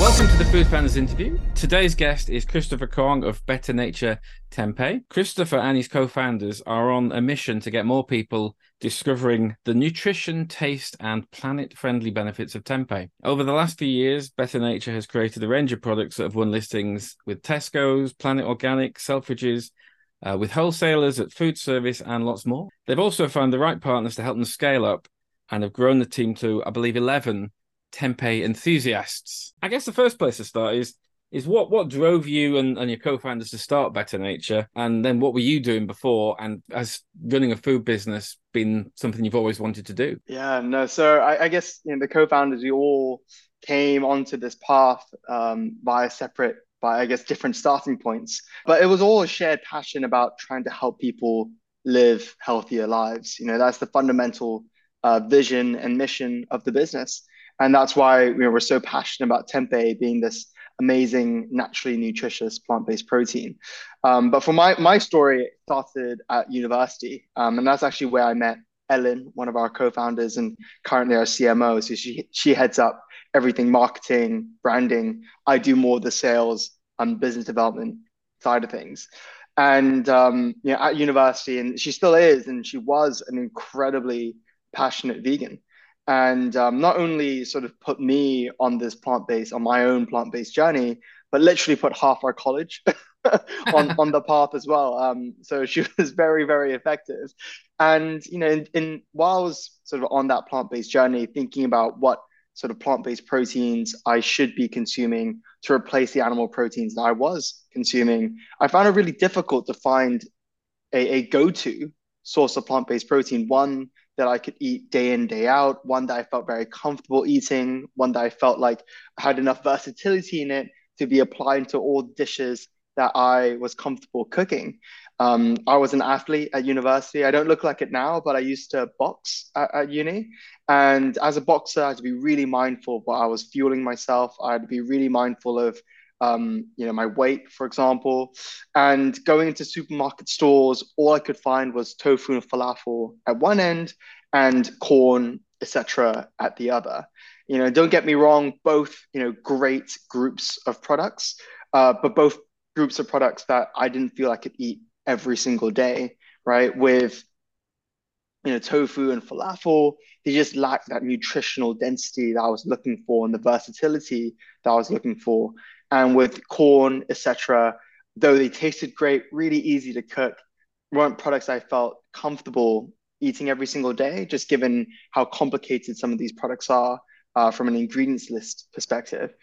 Welcome to the Food Founders interview. Today's guest is Christopher Kong of Better Nature Tempeh. Christopher and his co founders are on a mission to get more people discovering the nutrition, taste, and planet friendly benefits of tempeh. Over the last few years, Better Nature has created a range of products that have won listings with Tesco's, Planet Organic, Selfridges, uh, with wholesalers at food service, and lots more. They've also found the right partners to help them scale up and have grown the team to, I believe, 11 tempeh enthusiasts. I guess the first place to start is is what what drove you and, and your co-founders to start Better Nature, and then what were you doing before? And has running a food business been something you've always wanted to do? Yeah, no. So I, I guess you know the co-founders we all came onto this path um, via separate, by I guess different starting points, but it was all a shared passion about trying to help people live healthier lives. You know, that's the fundamental uh, vision and mission of the business. And that's why you know, we're so passionate about tempeh being this amazing, naturally nutritious plant-based protein. Um, but for my my story, it started at university, um, and that's actually where I met Ellen, one of our co-founders, and currently our CMO. So she she heads up everything marketing, branding. I do more the sales and business development side of things. And um, you know, at university, and she still is, and she was an incredibly passionate vegan and um, not only sort of put me on this plant-based on my own plant-based journey but literally put half our college on, on the path as well. Um, so she was very very effective. And you know in, in while i was sort of on that plant-based journey thinking about what sort of plant-based proteins i should be consuming to replace the animal proteins that i was consuming i found it really difficult to find a, a go-to source of plant-based protein. One that I could eat day in, day out, one that I felt very comfortable eating, one that I felt like had enough versatility in it to be applied to all dishes that I was comfortable cooking. Um, I was an athlete at university. I don't look like it now, but I used to box at, at, uni. And as a boxer, I had to be really mindful of what I was fueling myself. I had to be really mindful of um, you know, my weight, for example. And going into supermarket stores, all I could find was tofu and falafel at one end and corn, etc., at the other. You know, don't get me wrong, both, you know, great groups of products, uh, but both groups of products that I didn't feel I could eat every single day, right? With you know, tofu and falafel, they just lacked that nutritional density that I was looking for and the versatility that I was looking for and with corn, etc. Though they tasted great, really easy to cook, weren't products I felt comfortable eating every single day, just given how complicated some of these products are uh, from an ingredients list perspective.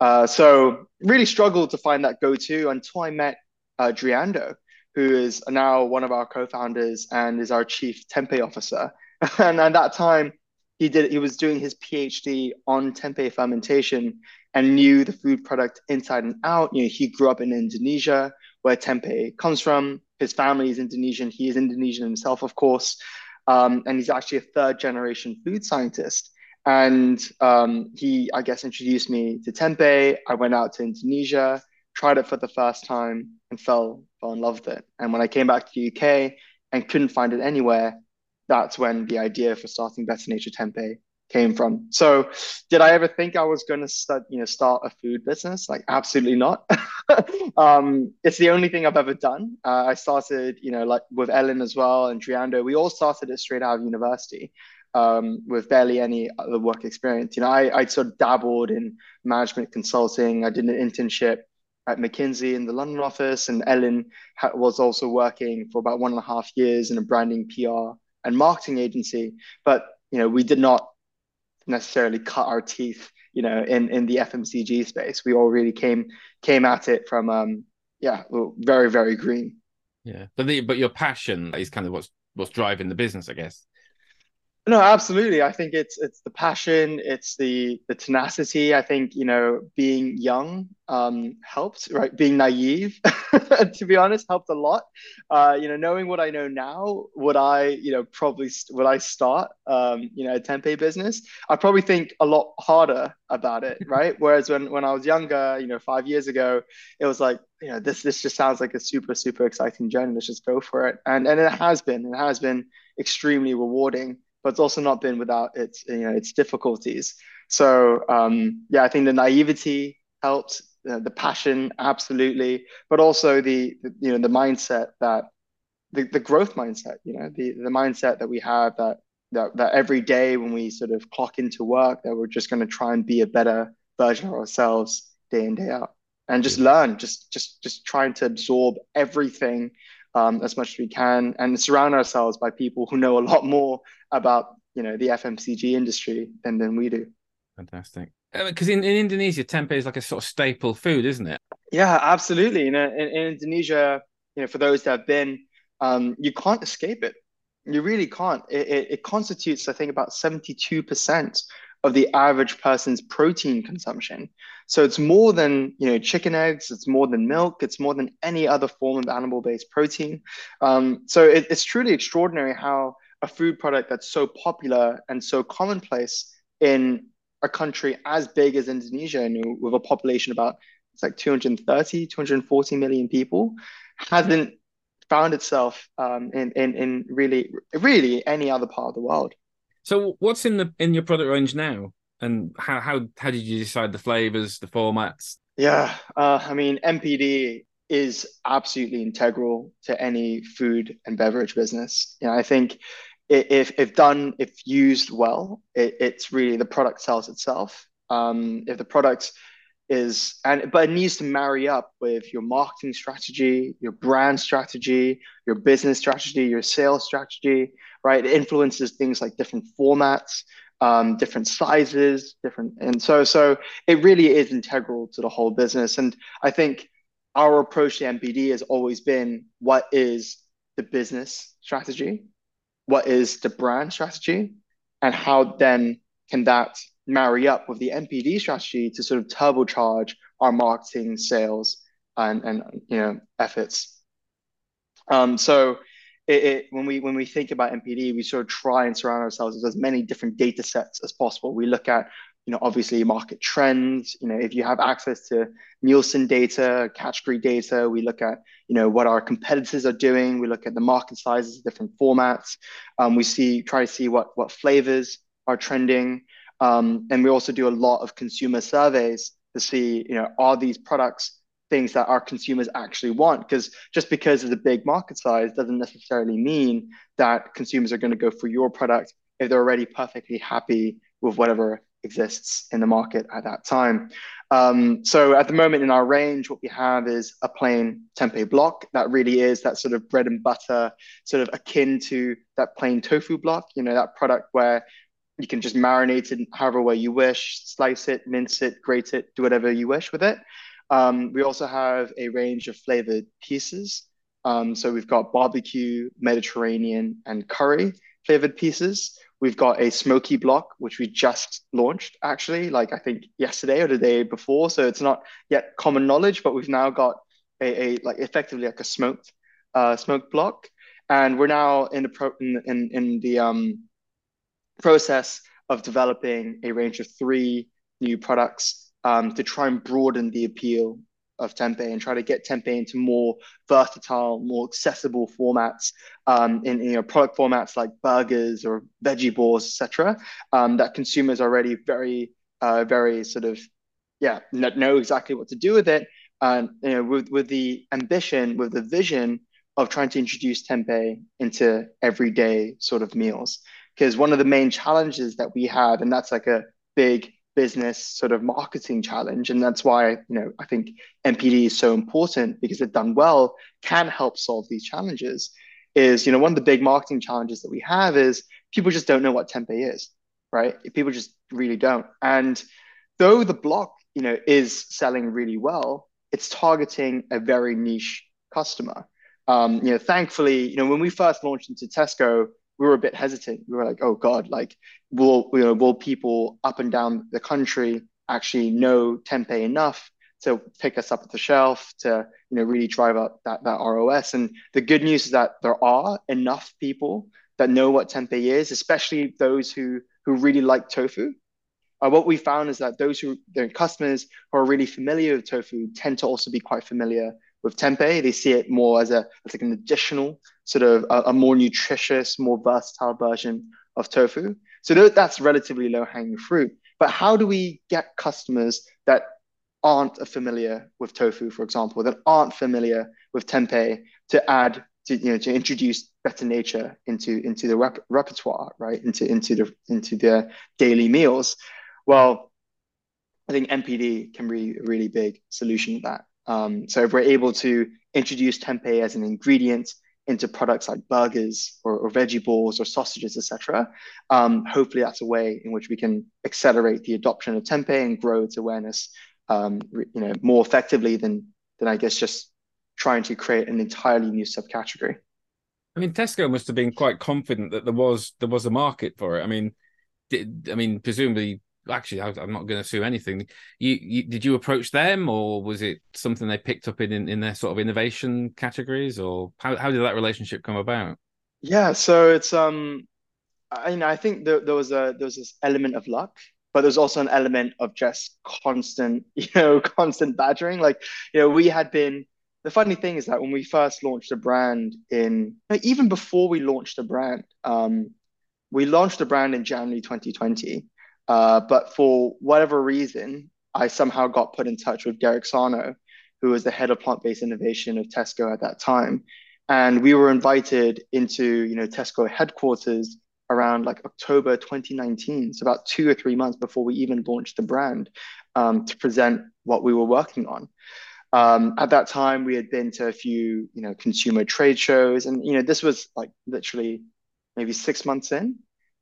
Uh, so really struggled to find that go-to until I met uh, Driando, who is now one of our co-founders and is our chief tempeh officer. and at that time, he did he was doing his PhD on tempeh fermentation and knew the food product inside and out. You know, he grew up in Indonesia, where tempeh comes from. His family is Indonesian. He is Indonesian himself, of course, um, and he's actually a third generation food scientist. And um, he, I guess, introduced me to tempeh. I went out to Indonesia, tried it for the first time, and fell fell in love with it. And when I came back to the UK and couldn't find it anywhere, that's when the idea for starting Better Nature Tempeh came from. So, did I ever think I was going to start, you know, start a food business? Like, absolutely not. um, it's the only thing I've ever done. Uh, I started, you know, like with Ellen as well and Driando. We all started it straight out of university. Um, with barely any other work experience. You know, I, I sort of dabbled in management consulting. I did an internship at McKinsey in the London office, and Ellen ha- was also working for about one and a half years in a branding PR and marketing agency. But you know, we did not necessarily cut our teeth, you know, in in the FMCG space. We all really came came at it from um yeah, very very green. Yeah, but the, but your passion is kind of what's what's driving the business, I guess. No, absolutely. I think it's it's the passion, it's the the tenacity. I think you know being young um, helped, right? Being naive, to be honest, helped a lot. Uh, you know, knowing what I know now, would I, you know, probably would I start, um, you know, a tempeh business? I probably think a lot harder about it, right? Whereas when when I was younger, you know, five years ago, it was like, you know, this this just sounds like a super super exciting journey. Let's just go for it, and and it has been, it has been extremely rewarding but it's also not been without its you know its difficulties. So um, yeah, I think the naivety helped, uh, the passion absolutely, but also the, the you know the mindset that the, the growth mindset, you know, the the mindset that we have that that that every day when we sort of clock into work, that we're just going to try and be a better version of ourselves day in day out, and just learn, just just just trying to absorb everything um, as much as we can, and surround ourselves by people who know a lot more about you know the FMCG industry than than we do. Fantastic. Because in, in Indonesia, tempeh is like a sort of staple food, isn't it? Yeah, absolutely. You know, in, in Indonesia, you know, for those that have been, um, you can't escape it. You really can't. It, it, it constitutes, I think, about 72% of the average person's protein consumption. So it's more than you know chicken eggs. It's more than milk. It's more than any other form of animal-based protein. Um, so it, it's truly extraordinary how a food product that's so popular and so commonplace in a country as big as Indonesia, know, with a population about it's like 230, 240 million people, hasn't found itself um, in, in in really really any other part of the world. So what's in the in your product range now, and how how how did you decide the flavors, the formats? Yeah, uh, I mean NPD is absolutely integral to any food and beverage business. You know, I think if if done, if used well, it, it's really the product sells itself. Um, if the product is and but it needs to marry up with your marketing strategy, your brand strategy, your business strategy, your sales strategy, right? It influences things like different formats, um, different sizes, different and so so it really is integral to the whole business. And I think our approach to NPD has always been what is the business strategy what is the brand strategy and how then can that marry up with the NPD strategy to sort of turbocharge our marketing, sales, and and you know efforts. Um, so it, it, when we when we think about NPD, we sort of try and surround ourselves with as many different data sets as possible. We look at you know, obviously market trends. You know, if you have access to Nielsen data, category data, we look at, you know, what our competitors are doing. We look at the market sizes, different formats. Um, we see, try to see what what flavors are trending. Um, and we also do a lot of consumer surveys to see, you know, are these products things that our consumers actually want? Because just because of the big market size doesn't necessarily mean that consumers are going to go for your product if they're already perfectly happy with whatever exists in the market at that time. Um, so at the moment in our range, what we have is a plain tempeh block that really is that sort of bread and butter, sort of akin to that plain tofu block, you know, that product where you can just marinate it however way you wish, slice it, mince it, grate it, do whatever you wish with it. Um, we also have a range of flavored pieces. Um, so we've got barbecue, Mediterranean, and curry flavored pieces. We've got a smoky block, which we just launched actually, like I think yesterday or the day before. So it's not yet common knowledge, but we've now got a, a like effectively like a smoked uh, smoked block, and we're now in the pro in in, in the um, process of developing a range of three new products um, to try and broaden the appeal of tempeh and try to get tempeh into more versatile, more accessible formats um, in, in you know, product formats like burgers or veggie balls, etc. Um, that consumers already very, uh, very sort of, yeah, know exactly what to do with it. And you know, with with the ambition, with the vision of trying to introduce tempeh into everyday sort of meals. Because one of the main challenges that we had, and that's like a big business sort of marketing challenge and that's why you know i think NPD is so important because if done well can help solve these challenges is you know one of the big marketing challenges that we have is people just don't know what tempeh is right? People just really don't. And though the block you know is selling really well it's targeting a very niche customer. Um, you know thankfully you know when we first launched into tesco we were a bit hesitant. We were like, oh God, like will you know will people up and down the country actually know tempeh enough to pick us up at the shelf to you know really drive up that that ROS? And the good news is that there are enough people that know what tempeh is, especially those who who really like tofu. Uh, what we found is that those who their customers who are really familiar with tofu tend to also be quite familiar with tempeh. They see it more as a as like an additional sort of a, a more nutritious, more versatile version of tofu. So that's relatively low hanging fruit. But how do we get customers that aren't familiar with tofu, for example, that aren't familiar with tempeh to add to you know to introduce better nature into into the rep- repertoire, right? Into into the into their daily meals. Well, I think NPD can be a really big solution to that. Um, so if we're able to introduce tempeh as an ingredient into products like burgers or, or veggie balls or sausages, etc. Um, hopefully, that's a way in which we can accelerate the adoption of tempeh and grow its awareness, um, you know, more effectively than than I guess just trying to create an entirely new subcategory. I mean, Tesco must have been quite confident that there was there was a market for it. I mean, did, I mean, presumably actually, I, am not going to sue anything. You, you, did you approach them, or was it something they picked up in, in, in their sort of innovation categories, or how how did that relationship come about? Yeah, so it's um, I you know I think there, there was a there was this element of luck, but there's also an element of just constant you know constant badgering. Like you know we had been. The funny thing is that when we first launched a brand in even before we launched a brand, um, we launched a brand in January 2020 uh, but for whatever reason, I somehow got put in touch with Derek Sarno, who was the head of plant-based innovation of Tesco at that time. And we were invited into, you know, Tesco headquarters around like October 2019, so about two or three months before we even launched the brand, um, to present what we were working on. Um, at that time, we had been to a few, you know, consumer trade shows, and you know, this was like literally maybe six months in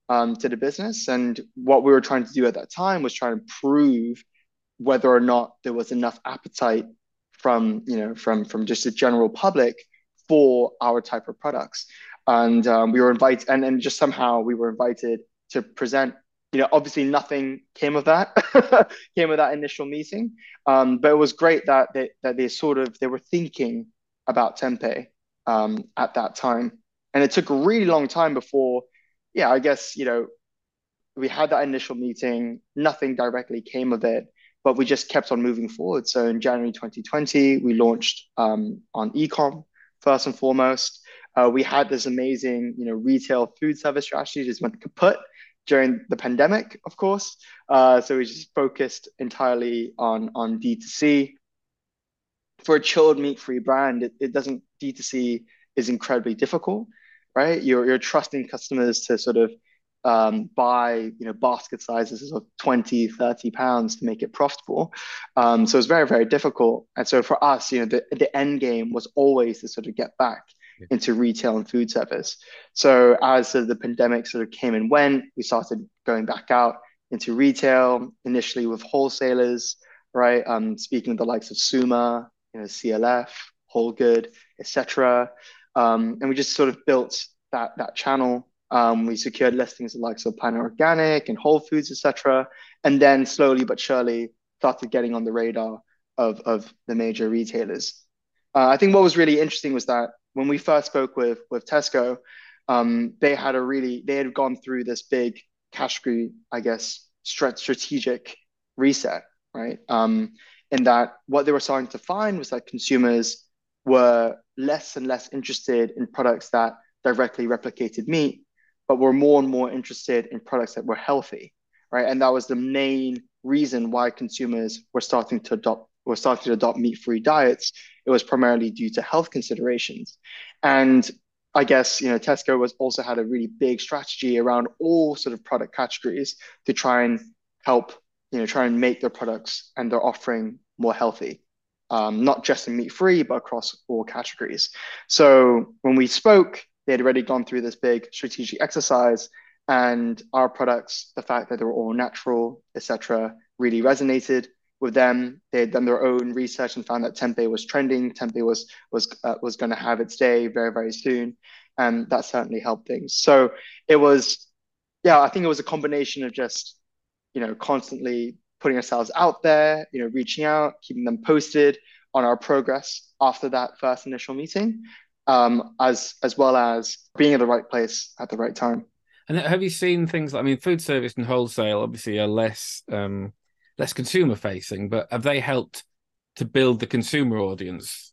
um, to the business. And what we were trying to do at that time was try to prove whether or not there was enough appetite from you know from from just the general public for our type of products. And um, we were invited, and, and just somehow we were invited to present. You know, obviously nothing came of that, came of that initial meeting. Um, but it was great that they that they sort of they were thinking about tempeh um, at that time, and it took a really long time before yeah, I guess, you know, we had that initial meeting, nothing directly came of it, but we just kept on moving forward. So in January 2020, we launched um, on ecom first and foremost. Uh, we had this amazing, you know, retail food service strategy just went kaput during the pandemic, of course. Uh, so we just focused entirely on on D2C. For a chilled meat-free brand, it, it doesn't D2C is incredibly difficult right? You're, you're trusting customers to sort of um, buy, you know, basket sizes of 20, 30 pounds to make it profitable. Um, so it's very, very difficult. And so for us, you know, the, the end game was always to sort of get back yeah. into retail and food service. So as sort of the pandemic sort of came and went, we started going back out into retail, initially with wholesalers, right? Um, speaking of the likes of Suma, you know, CLF, Whole Good, etc. Um, and we just sort of built that that channel. Um, we secured listings like likes of Planet Organic and Whole Foods, etc. And then slowly but surely started getting on the radar of, of the major retailers. Uh, I think what was really interesting was that when we first spoke with with Tesco, um, they had a really they had gone through this big cash category, I guess, strategic reset, right? Um, and that what they were starting to find was that consumers were less and less interested in products that directly replicated meat, but were more and more interested in products that were healthy, right? And that was the main reason why consumers were starting to adopt were starting to adopt meat-free diets. It was primarily due to health considerations. And I guess you know Tesco was also had a really big strategy around all sort of product categories to try and help you know try and make their products and their offering more healthy um, not just in meat free, but across all categories. So when we spoke, they had already gone through this big strategic exercise, and our products, the fact that they were all natural, etc., really resonated with them. They had done their own research and found that tempeh was trending. Tempeh was was uh, was going to have its day very very soon, and that certainly helped things. So it was, yeah, I think it was a combination of just you know constantly putting ourselves out there, you know, reaching out, keeping them posted on our progress after that first initial meeting, um, as as well as being at the right place at the right time. And have you seen things? Like, I mean, food service and wholesale obviously are less um, less consumer facing, but have they helped to build the consumer audience?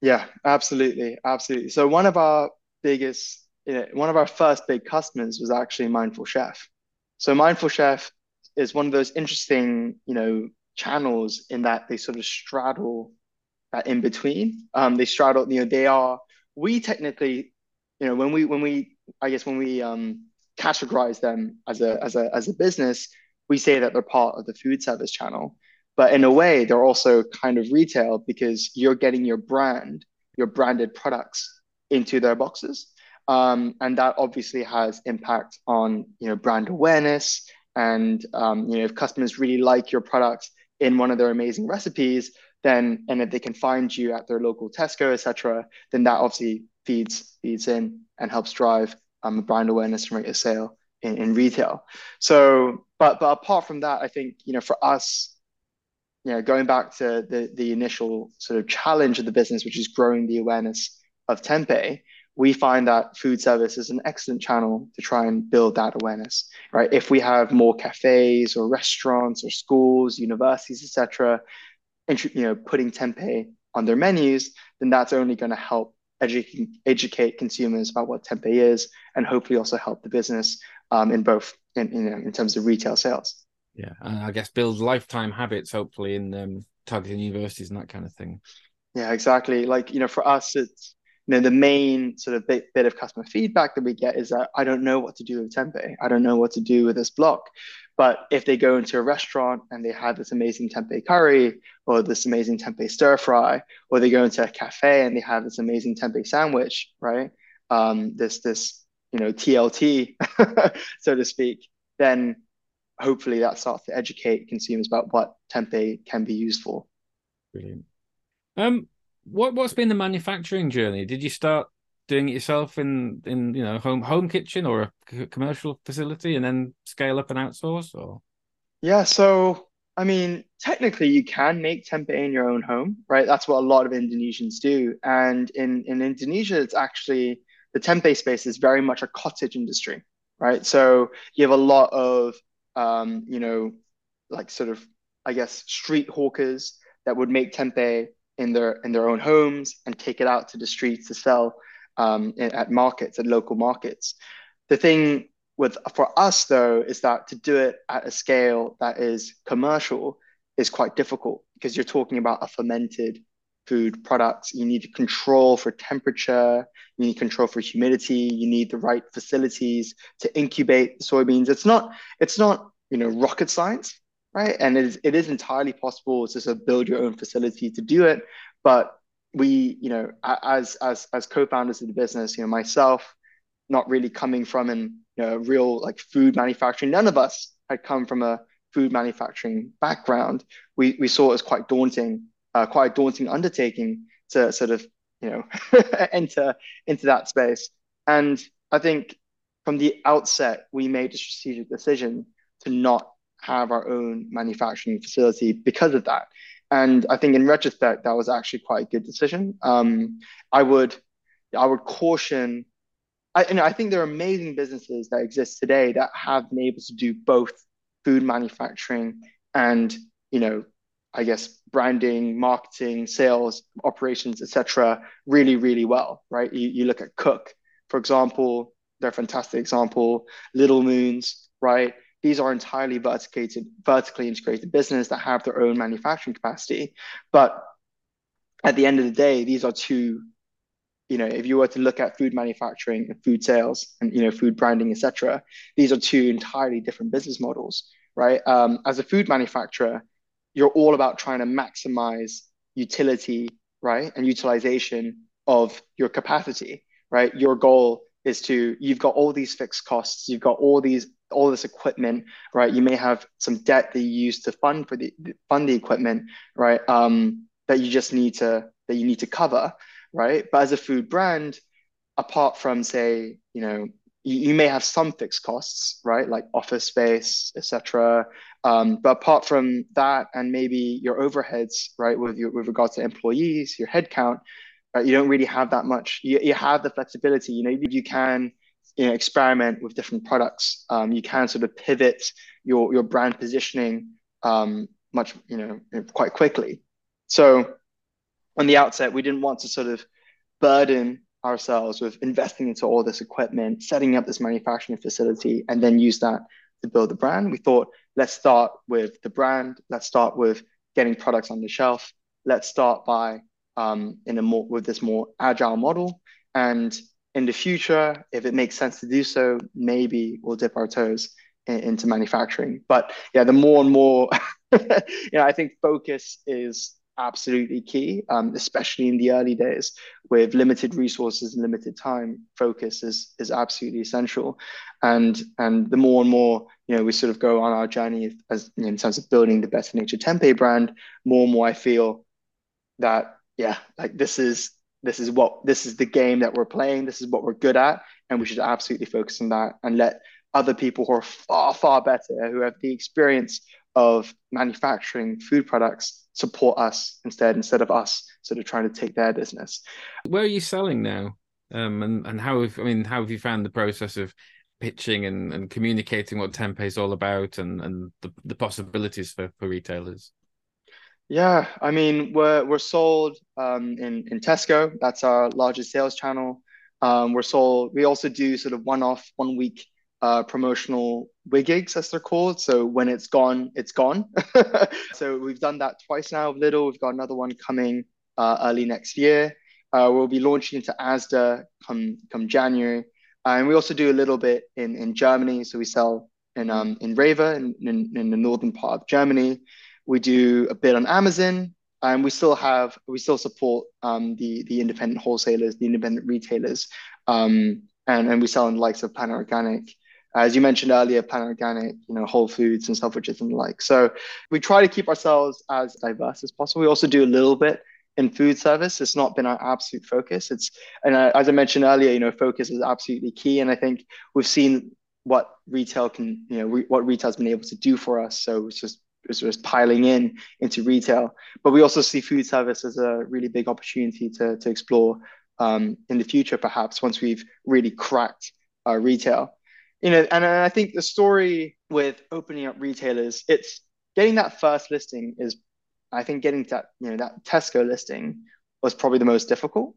Yeah, absolutely, absolutely. So one of our biggest you know, one of our first big customers was actually Mindful Chef. So Mindful Chef is one of those interesting, you know, channels in that they sort of straddle that in between. Um, they straddle, you know, they are we technically, you know, when we when we I guess when we um categorize them as a as a as a business, we say that they're part of the food service channel. But in a way, they're also kind of retail because you're getting your brand, your branded products into their boxes. Um, and that obviously has impact on you know brand awareness and um, you know if customers really like your product in one of their amazing recipes then and if they can find you at their local tesco etc then that obviously feeds feeds in and helps drive um, brand awareness and rate of sale in, in retail. So but but apart from that i think you know for us you know going back to the the initial sort of challenge of the business which is growing the awareness of tempeh we find that food service is an excellent channel to try and build that awareness, right? If we have more cafes or restaurants or schools, universities, etc., you know, putting tempeh on their menus, then that's only going to help educate educate consumers about what tempeh is, and hopefully also help the business um, in both in you know in terms of retail sales. Yeah, and I guess build lifetime habits, hopefully in um, targeting universities and that kind of thing. Yeah, exactly. Like you know, for us, it's you know, the main sort of bit, bit of customer feedback that we get is that I don't know what to do with tempeh. I don't know what to do with this block. But if they go into a restaurant and they have this amazing tempeh curry or this amazing tempeh stir fry, or they go into a cafe and they have this amazing tempeh sandwich, right? Um, this this you know TLT, so to speak, then hopefully that starts to educate consumers about what tempeh can be used for. Brilliant. Um, what what's been the manufacturing journey? Did you start doing it yourself in in you know home home kitchen or a commercial facility, and then scale up and outsource? Or yeah, so I mean, technically, you can make tempeh in your own home, right? That's what a lot of Indonesians do, and in in Indonesia, it's actually the tempeh space is very much a cottage industry, right? So you have a lot of um, you know, like sort of I guess street hawkers that would make tempeh in their in their own homes and take it out to the streets to sell um, at markets at local markets. The thing with for us though is that to do it at a scale that is commercial is quite difficult because you're talking about a fermented food products. You need to control for temperature, you need control for humidity, you need the right facilities to incubate soybeans. It's not it's not you know rocket science right? And it is, it is entirely possible to sort of build your own facility to do it. But we, you know, as as as co-founders of the business, you know, myself, not really coming from an you know real like food manufacturing. None of us had come from a food manufacturing background. We we saw it as quite daunting, uh, quite a daunting undertaking to sort of you know enter into that space. And I think from the outset, we made a strategic decision to not have our own manufacturing facility because of that. And I think in retrospect, that was actually quite a good decision. Um, I would, I would caution. I, you know, I think there are amazing businesses that exist today that have been able to do both food manufacturing and, you know, I guess branding, marketing, sales, operations, etc., really, really well, right? You, you look at Cook, for example, they're a fantastic example. Little Moons, right? These are entirely vertically, vertically integrated business that have their own manufacturing capacity. But at the end of the day, these are two, you know, if you were to look at food manufacturing and food sales and, you know, food branding, etc., these are two entirely different business models, right? Um, as a food manufacturer, you're all about trying to maximize utility, right? And utilization of your capacity, right? Your goal is to, you've got all these fixed costs, you've got all these all this equipment, right? You may have some debt that you use to fund for the fund the equipment, right? Um, that you just need to that you need to cover, right? But as a food brand, apart from say, you know, you, you may have some fixed costs, right? Like office space, etc. Um, but apart from that, and maybe your overheads, right, with your with regards to employees, your headcount, right, you don't really have that much. You, you have the flexibility. You know, you can you know, experiment with different products. Um, you can sort of pivot your your brand positioning um, much, you know, quite quickly. So on the outset, we didn't want to sort of burden ourselves with investing into all this equipment, setting up this manufacturing facility, and then use that to build the brand. We thought, let's start with the brand. Let's start with getting products on the shelf. Let's start by um, in a more with this more agile model. And in the future, if it makes sense to do so, maybe we'll dip our toes in, into manufacturing. But yeah, the more and more, you know, I think focus is absolutely key, um, especially in the early days with limited resources and limited time. Focus is is absolutely essential, and and the more and more you know we sort of go on our journey as you know, in terms of building the Better Nature Tempeh brand, more and more I feel that yeah, like this is this is what this is the game that we're playing. This is what we're good at, and we should absolutely focus on that and let other people who are far far better, who have the experience of manufacturing food products support us instead instead of us sort of trying to take their business. Where are you selling now? Um, and and how have I mean how have you found the process of pitching and, and communicating what Tempeh is all about and and the, the possibilities for, for retailers? Yeah, I mean we're we're sold um, in in Tesco. That's our largest sales channel. Um, we're sold. We also do sort of one-off, one-week uh, promotional gigs, as they're called. So when it's gone, it's gone. so we've done that twice now Lidl. We've got another one coming uh, early next year. Uh, we'll be launching into Asda come come January, uh, and we also do a little bit in in Germany. So we sell in um in Rewe in, in, in the northern part of Germany. We do a bit on Amazon, and we still have we still support um, the the independent wholesalers, the independent retailers, um, and and we sell in the likes of Planet Organic as you mentioned earlier, Planet Organic, you know, Whole Foods and Selfridges and the like. So we try to keep ourselves as diverse as possible. We also do a little bit in food service. It's not been our absolute focus. It's and uh, as I mentioned earlier, you know, focus is absolutely key. And I think we've seen what retail can, you know, re- what retail's been able to do for us. So it's just it's just piling in into retail. But we also see food service as a really big opportunity to to explore um, in the future, perhaps once we've really cracked our retail you know, and I think the story with opening up retailers, it's getting that first listing is, I think getting that, you know, that Tesco listing was probably the most difficult,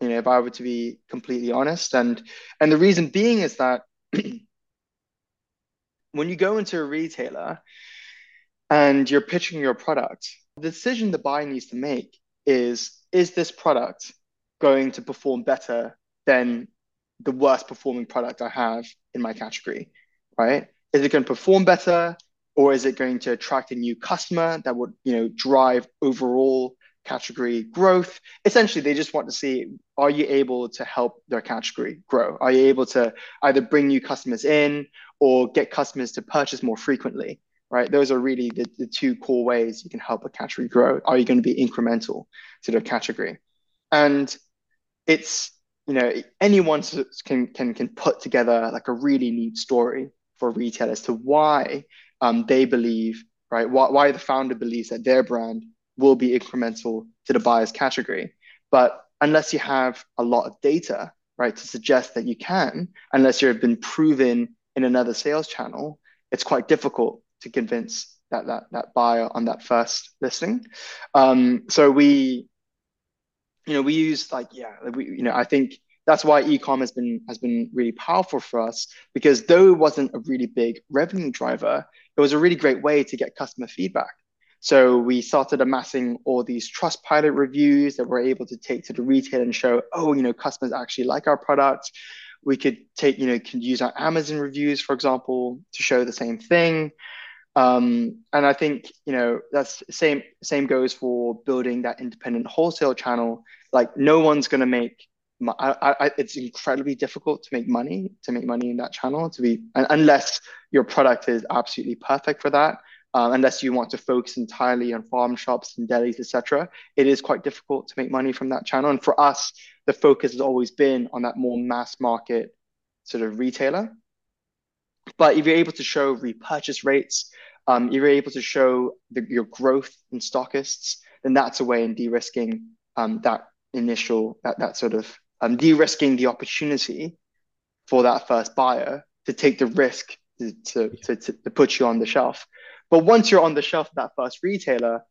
you know, if I were to be completely honest. And and the reason being is that when you go into a retailer and you're pitching your product, the decision the buyer needs to make is, is this product going to perform better than the worst performing product I have in my category, right? Is it going to perform better or is it going to attract a new customer that would, you know, drive overall category growth? Essentially, they just want to see are you able to help their category grow? Are you able to either bring new customers in or get customers to purchase more frequently? Right? Those are really the, the two core ways you can help a category grow. Are you going to be incremental to their category? And it's you know anyone can can can put together like a really neat story for retail as to why um, they believe right why, why the founder believes that their brand will be incremental to the buyer's category but unless you have a lot of data right to suggest that you can unless you've been proven in another sales channel it's quite difficult to convince that that, that buyer on that first listing um, so we you know, we use like, yeah, we, you know, I think that's why ecom has been has been really powerful for us because though it wasn't a really big revenue driver, it was a really great way to get customer feedback. So we started amassing all these Trustpilot reviews that we're able to take to the retail and show, oh, you know, customers actually like our product. We could take, you know, can use our Amazon reviews, for example, to show the same thing. Um, and I think you know that's same same goes for building that independent wholesale channel. Like no one's to make. I, I, it's incredibly difficult to make money to make money in that channel to be unless your product is absolutely perfect for that. Um, unless you want to focus entirely on farm shops and delis, etc., it is quite difficult to make money from that channel. And for us, the focus has always been on that more mass market sort of retailer. But if you're able to show repurchase rates, um, you're able to show the, your growth in stockists, then that's a way in de-risking um, that initial, that, that sort of um, de-risking the opportunity for that first buyer to take the risk to, to, to, to, put you on the shelf. But once you're on the shelf of that first retailer,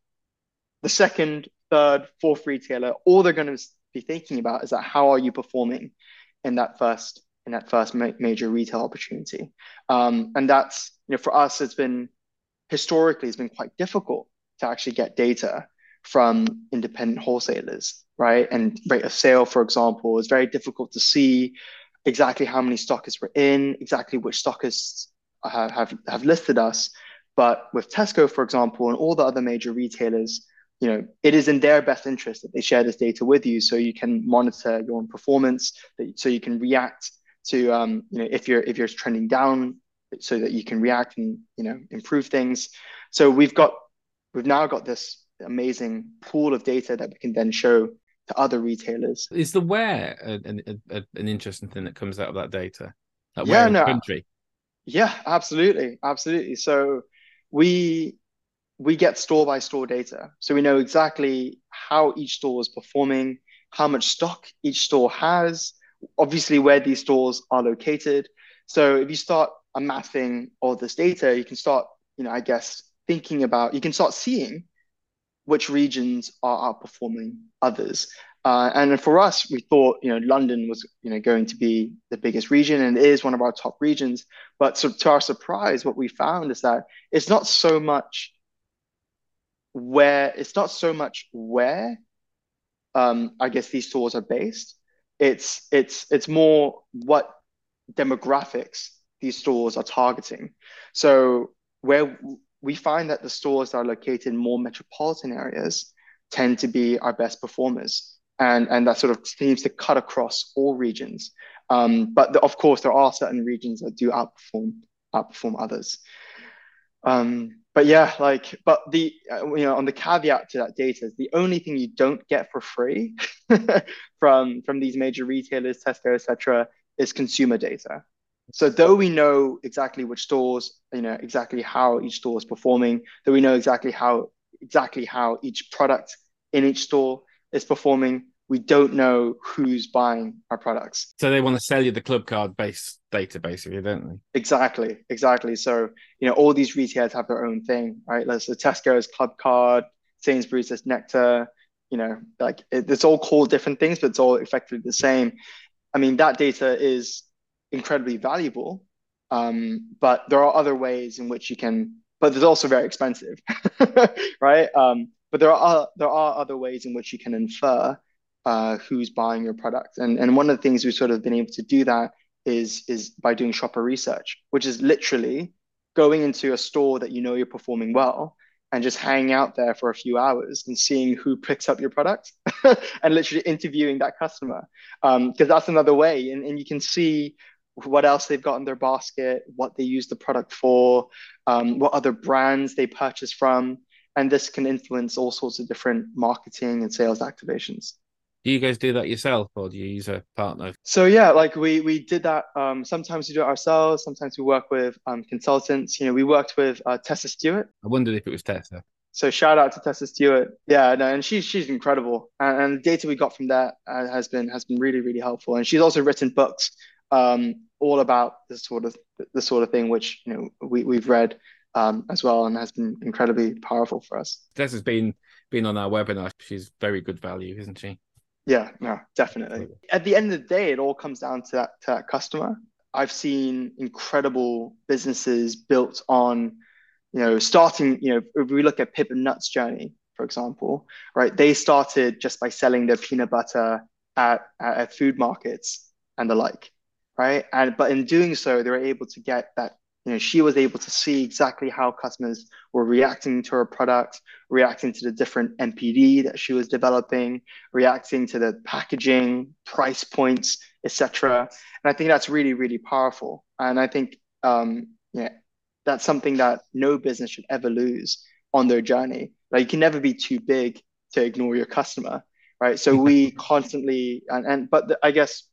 the second, third, fourth retailer, all they're going to be thinking about is that how are you performing in that first in that first ma- major retail opportunity, um, and that's you know for us it's been historically it's been quite difficult to actually get data from independent wholesalers, right? And rate of sale, for example, is very difficult to see exactly how many stockists were in, exactly which stockists have, have, have listed us. But with Tesco, for example, and all the other major retailers, you know, it is in their best interest that they share this data with you so you can monitor your own performance, so you can react to, um, you know, if you're if you're trending down, so that you can react and you know improve things. So we've got we've now got this amazing pool of data that we can then show to other retailers. Is the where an, an, an interesting thing that comes out of that data? Like yeah, no, country. Yeah, absolutely, absolutely. So we we get store by store data, so we know exactly how each store is performing, how much stock each store has, obviously where these stores are located. So if you start amassing all this data, you can start, you know, I guess thinking about, you can start seeing which regions are outperforming others. Uh, and for us, we thought you know London was you know going to be the biggest region and it is one of our top regions. But so, to our surprise, what we found is that it's not so much where it's not so much where um, I guess these stores are based. It's it's it's more what demographics these stores are targeting. So where we find that the stores that are located in more metropolitan areas tend to be our best performers. And, and that sort of seems to cut across all regions. Um, but the, of course, there are certain regions that do outperform outperform others. Um, but yeah, like, but the uh, you know on the caveat to that data is the only thing you don't get for free from from these major retailers, Tesco, etc., is consumer data. So though we know exactly which stores, you know, exactly how each store is performing, though we know exactly how exactly how each product in each store is performing, we don't know who's buying our products. So they want to sell you the Clubcard based data, basically, don't they? Exactly, exactly. So you know, all these retailers have their own thing, right? Like so Tesco's Clubcard, Sainsbury's is Nectar. You know, like it, it's all called different things, but it's all effectively the same. I mean, that data is incredibly valuable. Um, but there are other ways in which you can, but it's also very expensive, right? Um, but there are there are other ways in which you can infer uh, who's buying your product, and and one of the things we've sort of been able to do that is is by doing shopper research, which is literally going into a store that you know you're performing well and just hanging out there for a few hours and seeing who picks up your product and literally interviewing that customer because um, that's another way and, and you can see what else they've got in their basket, what they use the product for, um, what other brands they purchase from. And this can influence all sorts of different marketing and sales activations. Do you guys do that yourself or do you use a partner? So yeah, like we we did that. Um, sometimes we do it ourselves. Sometimes we work with um, consultants. You know, we worked with uh, Tessa Stewart. I wondered if it was Tessa. So shout out to Tessa Stewart. Yeah, no, and she's she's incredible. And, and the data we got from that uh, has been has been really really helpful. And she's also written books um, all about the sort of the sort of thing which you know we we've read um, as well and has been incredibly powerful for us. Tessa's been been on our webinar. She's very good value, isn't she? Yeah, no, definitely. At the end of the day, it all comes down to that to that customer. I've seen incredible businesses built on, you know, starting, you know, if we look at Pip and Nut's journey, for example, right? They started just by selling their peanut butter at, at food markets and the like right? And but in doing so, they were able to get that. You know, she was able to see exactly how customers were reacting to her product, reacting to the different NPD that she was developing, reacting to the packaging, price points, etc. And I think that's really, really powerful. And I think, um, yeah, that's something that no business should ever lose on their journey. Like you can never be too big to ignore your customer, right? So we constantly and and but the, I guess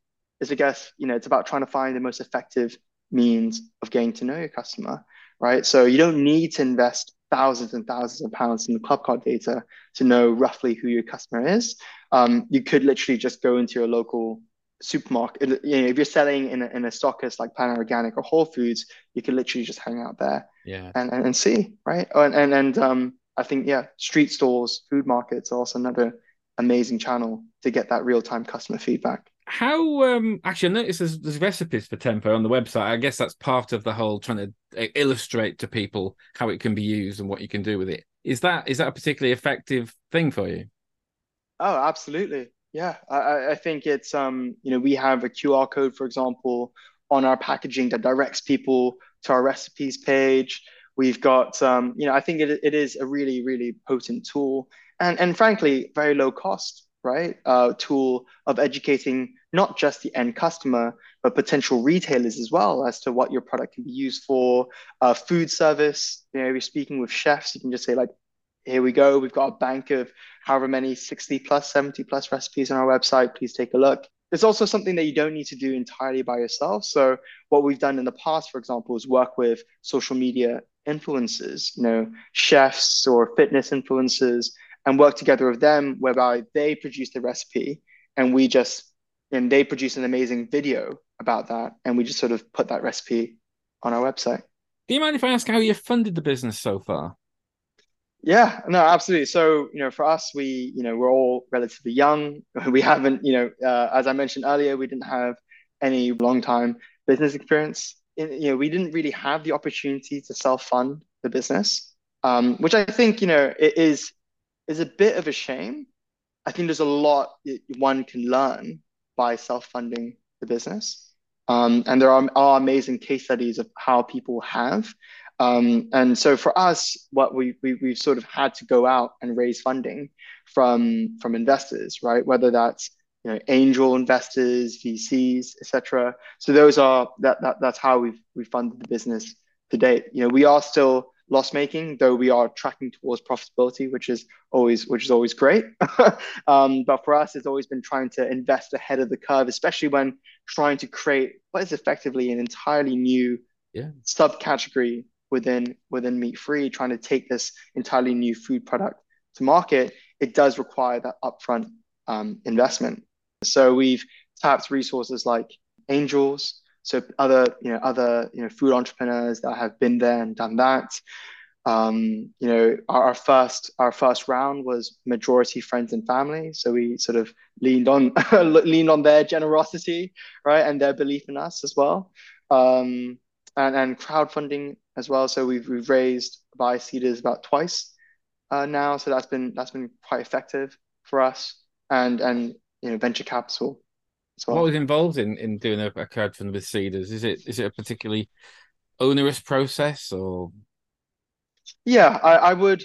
is I guess, you know, it's about trying to find the most effective means of getting to know your customer, right? So you don't need to invest thousands and thousands of pounds in the Clubcard data to know roughly who your customer is. Um, you could literally just go into your local supermarket. You know, if you're selling in a, in a stockist like Planet Organic or Whole Foods, you could literally just hang out there yeah. and, and, and see, right? And, and, and um, I think, yeah, street stores, food markets are also another amazing channel to get that real time customer feedback. How um actually I noticed there's, there's recipes for tempeh on the website. I guess that's part of the whole trying to uh, illustrate to people how it can be used and what you can do with it. Is that is that a particularly effective thing for you? Oh, absolutely. Yeah. I, I think it's um, you know, we have a QR code, for example, on our packaging that directs people to our recipes page. We've got um, you know, I think it, it is a really, really potent tool and and frankly, very low cost right? Uh, tool of educating not just the end customer, but potential retailers as well as to what your product can be used for. Uh, food service, you know, you're speaking with chefs, you can just say like, here we go. We've got a bank of however many 60 plus, 70 plus recipes on our website. Please take a look. There's also something that you don't need to do entirely by yourself. So what we've done in the past, for example, is work with social media influencers, you know, chefs or fitness influencers and work together with them whereby they produce the recipe and we just and they produce an amazing video about that and we just sort of put that recipe on our website. Do you mind if i ask how you funded the business so far? Yeah no absolutely. So you know for us we you know we're all relatively young. We haven't you know uh, as i mentioned earlier we didn't have any long time business experience. In, you know we didn't really have the opportunity to self fund the business um, which i think you know it is is a bit of a shame. I think there's a lot one can learn by self-funding the business. Um, and there are, are, amazing case studies of how people have. Um, and so for us, what we, we we've sort of had to go out and raise funding from from investors, right? Whether that's you know angel investors, VCs, etc. So those are that, that that's how we've we funded the business to date. You know, we are still loss making, though we are tracking towards profitability, which is always which is always great. um, but for us, it's always been trying to invest ahead of the curve, especially when trying to create what is effectively an entirely new yeah. subcategory within within meat free. Trying to take this entirely new food product to market, it does require that upfront um, investment. So we've tapped resources like angels so other, you know, other, you know, food entrepreneurs that have been there and done that. Um, you know, our, our, first our first round was majority friends and family. So we sort of leaned on leaned on their generosity, right, and their belief in us as well. Um, and and crowdfunding as well. So we've we've raised by Seedrs about twice uh, now. So that's been that's been quite effective for us. And and you know, venture capital well. What was involved in in doing a, a crowdfund with Seedrs? Is it is it a particularly onerous process or? Yeah, I, I would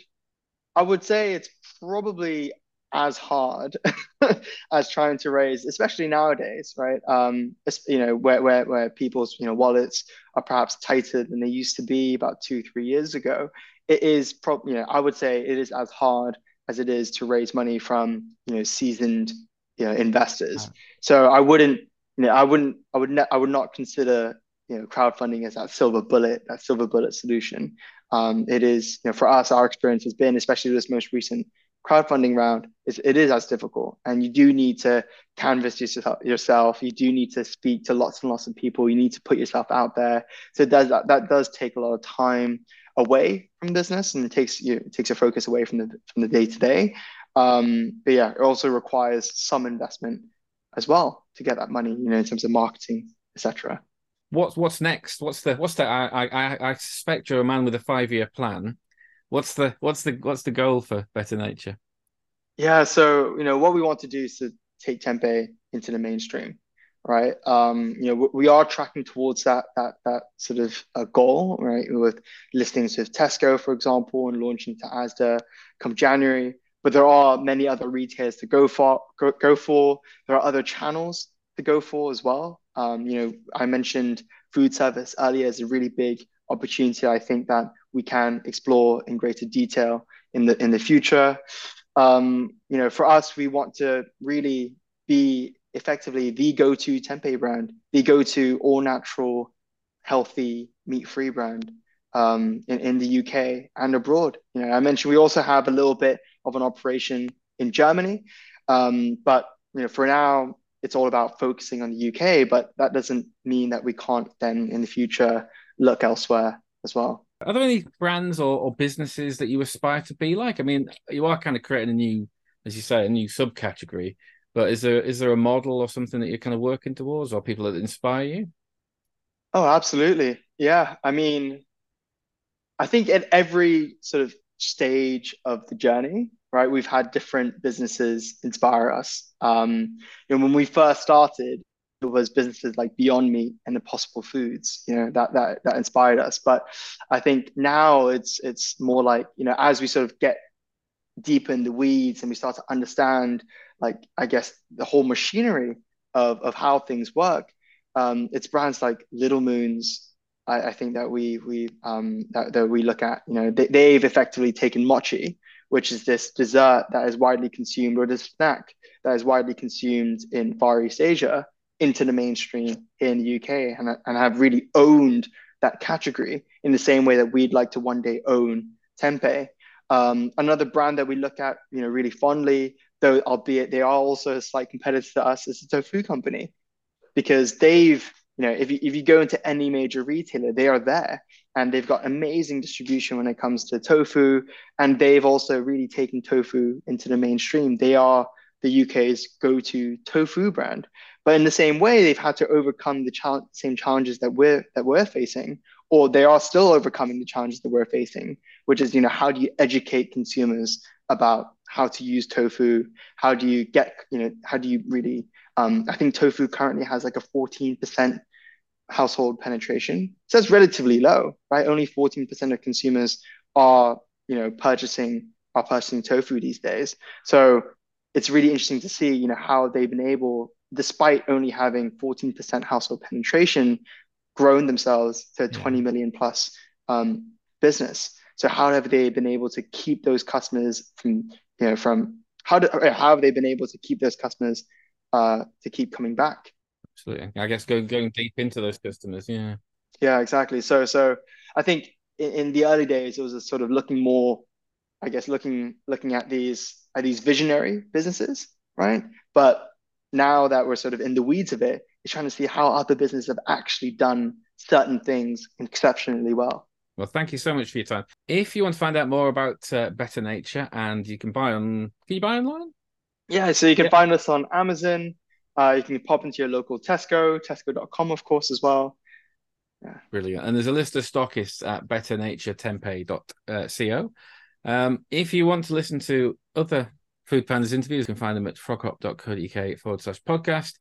I would say it's probably as hard as trying to raise, especially nowadays, right? Um, you know, where, where where people's you know wallets are perhaps tighter than they used to be about two three years ago. It is probably you know I would say it is as hard as it is to raise money from you know seasoned you know investors. So I wouldn't you know I wouldn't I would ne- I would not consider you know crowdfunding as that silver bullet that silver bullet solution. Um, it is you know for us our experience has been especially this most recent crowdfunding round is it is as difficult. And you do need to canvas yourself. You do need to speak to lots and lots of people. You need to put yourself out there. So it does that, that does take a lot of time away from business and it takes you it takes your focus away from the from the day to day um, but yeah, it also requires some investment as well to get that money, you know, in terms of marketing, etc. What's what's next? What's the what's the I I I suspect you're a man with a five year plan. What's the what's the what's the goal for Better Nature? Yeah, so you know what we want to do is to take tempeh into the mainstream, right? Um, you know we are tracking towards that that that sort of a goal, right? With listings with Tesco, for example, and launching to Asda come January but there are many other retailers to go for. Go, go for. There are other channels to go for as well. Um, you know, I mentioned food service earlier as a really big opportunity. I think that we can explore in greater detail in the in the future. Um, you know, for us, we want to really be effectively the go-to tempeh brand, the go-to all-natural, healthy, meat-free brand um, in, in the UK and abroad. You know, I mentioned we also have a little bit of an operation in Germany. Um, but you know, for now, it's all about focusing on the UK. But that doesn't mean that we can't then in the future look elsewhere as well. Are there any brands or, or businesses that you aspire to be like? I mean, you are kind of creating a new as you say, a new subcategory. But is there is there a model or something that you're kind of working towards, or people that inspire you? Oh, absolutely. Yeah. I mean, I think at every sort of stage of the journey, right, we've had different businesses inspire us. Um, you know, when we first started, it was businesses like Beyond Meat and Impossible Foods, you know, that that that inspired us. But I think now it's it's more like, you know, as we sort of get deeper in the weeds and we start to understand, like I guess the whole machinery of of how things work. Um, it's brands like Little Moons, I, I think that we we um, that, that we look at. You know, they, they've effectively taken mochi, which is this dessert that is widely consumed or this snack that is widely consumed in Far East Asia into the mainstream in the UK and, and have really owned that category in the same way that we'd like to one day own tempeh. Um, another brand that we look at, you know, really fondly, though albeit they are also a slight competitor to us, is the Tofoo Company, because they've you know, if you, if you go into any major retailer, they are there and they've got amazing distribution when it comes to tofu. And they've also really taken tofu into the mainstream. They are the UK's go to tofu brand. But in the same way, they've had to overcome the ch- same challenges that we're that we're facing, or they are still overcoming the challenges that we're facing, which is, you know, how do you educate consumers about how to use tofu? How do you get, you know, how do you really um, I think tofu currently has like a 14% household penetration. So that's relatively low, right? Only 14% of consumers are, you know, purchasing are purchasing tofu these days. So it's really interesting to see, you know, how they've been able, despite only having 14% household penetration, grown themselves to a 20 million plus um, business. So how have they been able to keep those customers from, you know, from how do, how have they been able to keep those customers uh, to keep coming back. Absolutely. I guess going going deep into those customers. Yeah. Yeah, exactly. So so I think in, in the early days it was a sort of looking more, I guess looking looking at these at these visionary businesses, right? But now that we're sort of in the weeds of it, it's trying to see how other businesses have actually done certain things exceptionally well. Well, thank you so much for your time. If you want to find out more about uh, Better Nature, and you can buy on, can you buy online? Yeah, so you can yeah. find us on Amazon. Uh, you can pop into your local Tesco, tesco.com, of course, as well. Yeah. Brilliant. And there's a list of stockists at betternaturetempeh.co. Um, if you want to listen to other Food Pandas interviews, you can find them at froghop.co.uk forward slash podcast.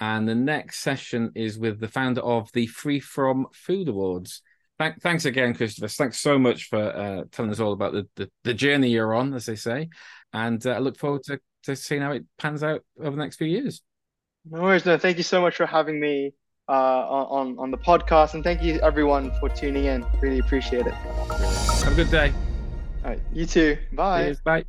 And the next session is with the founder of the Free From Food Awards. Thank, thanks again, Christopher. Thanks so much for uh, telling us all about the, the, the, journey you're on, as they say. And uh, I look forward to to seeing how it pans out over the next few years. No worries. No, thank you so much for having me uh, on on the podcast, and thank you everyone for tuning in. Really appreciate it. Have a good day. All right, you too. Bye. Cheers, bye.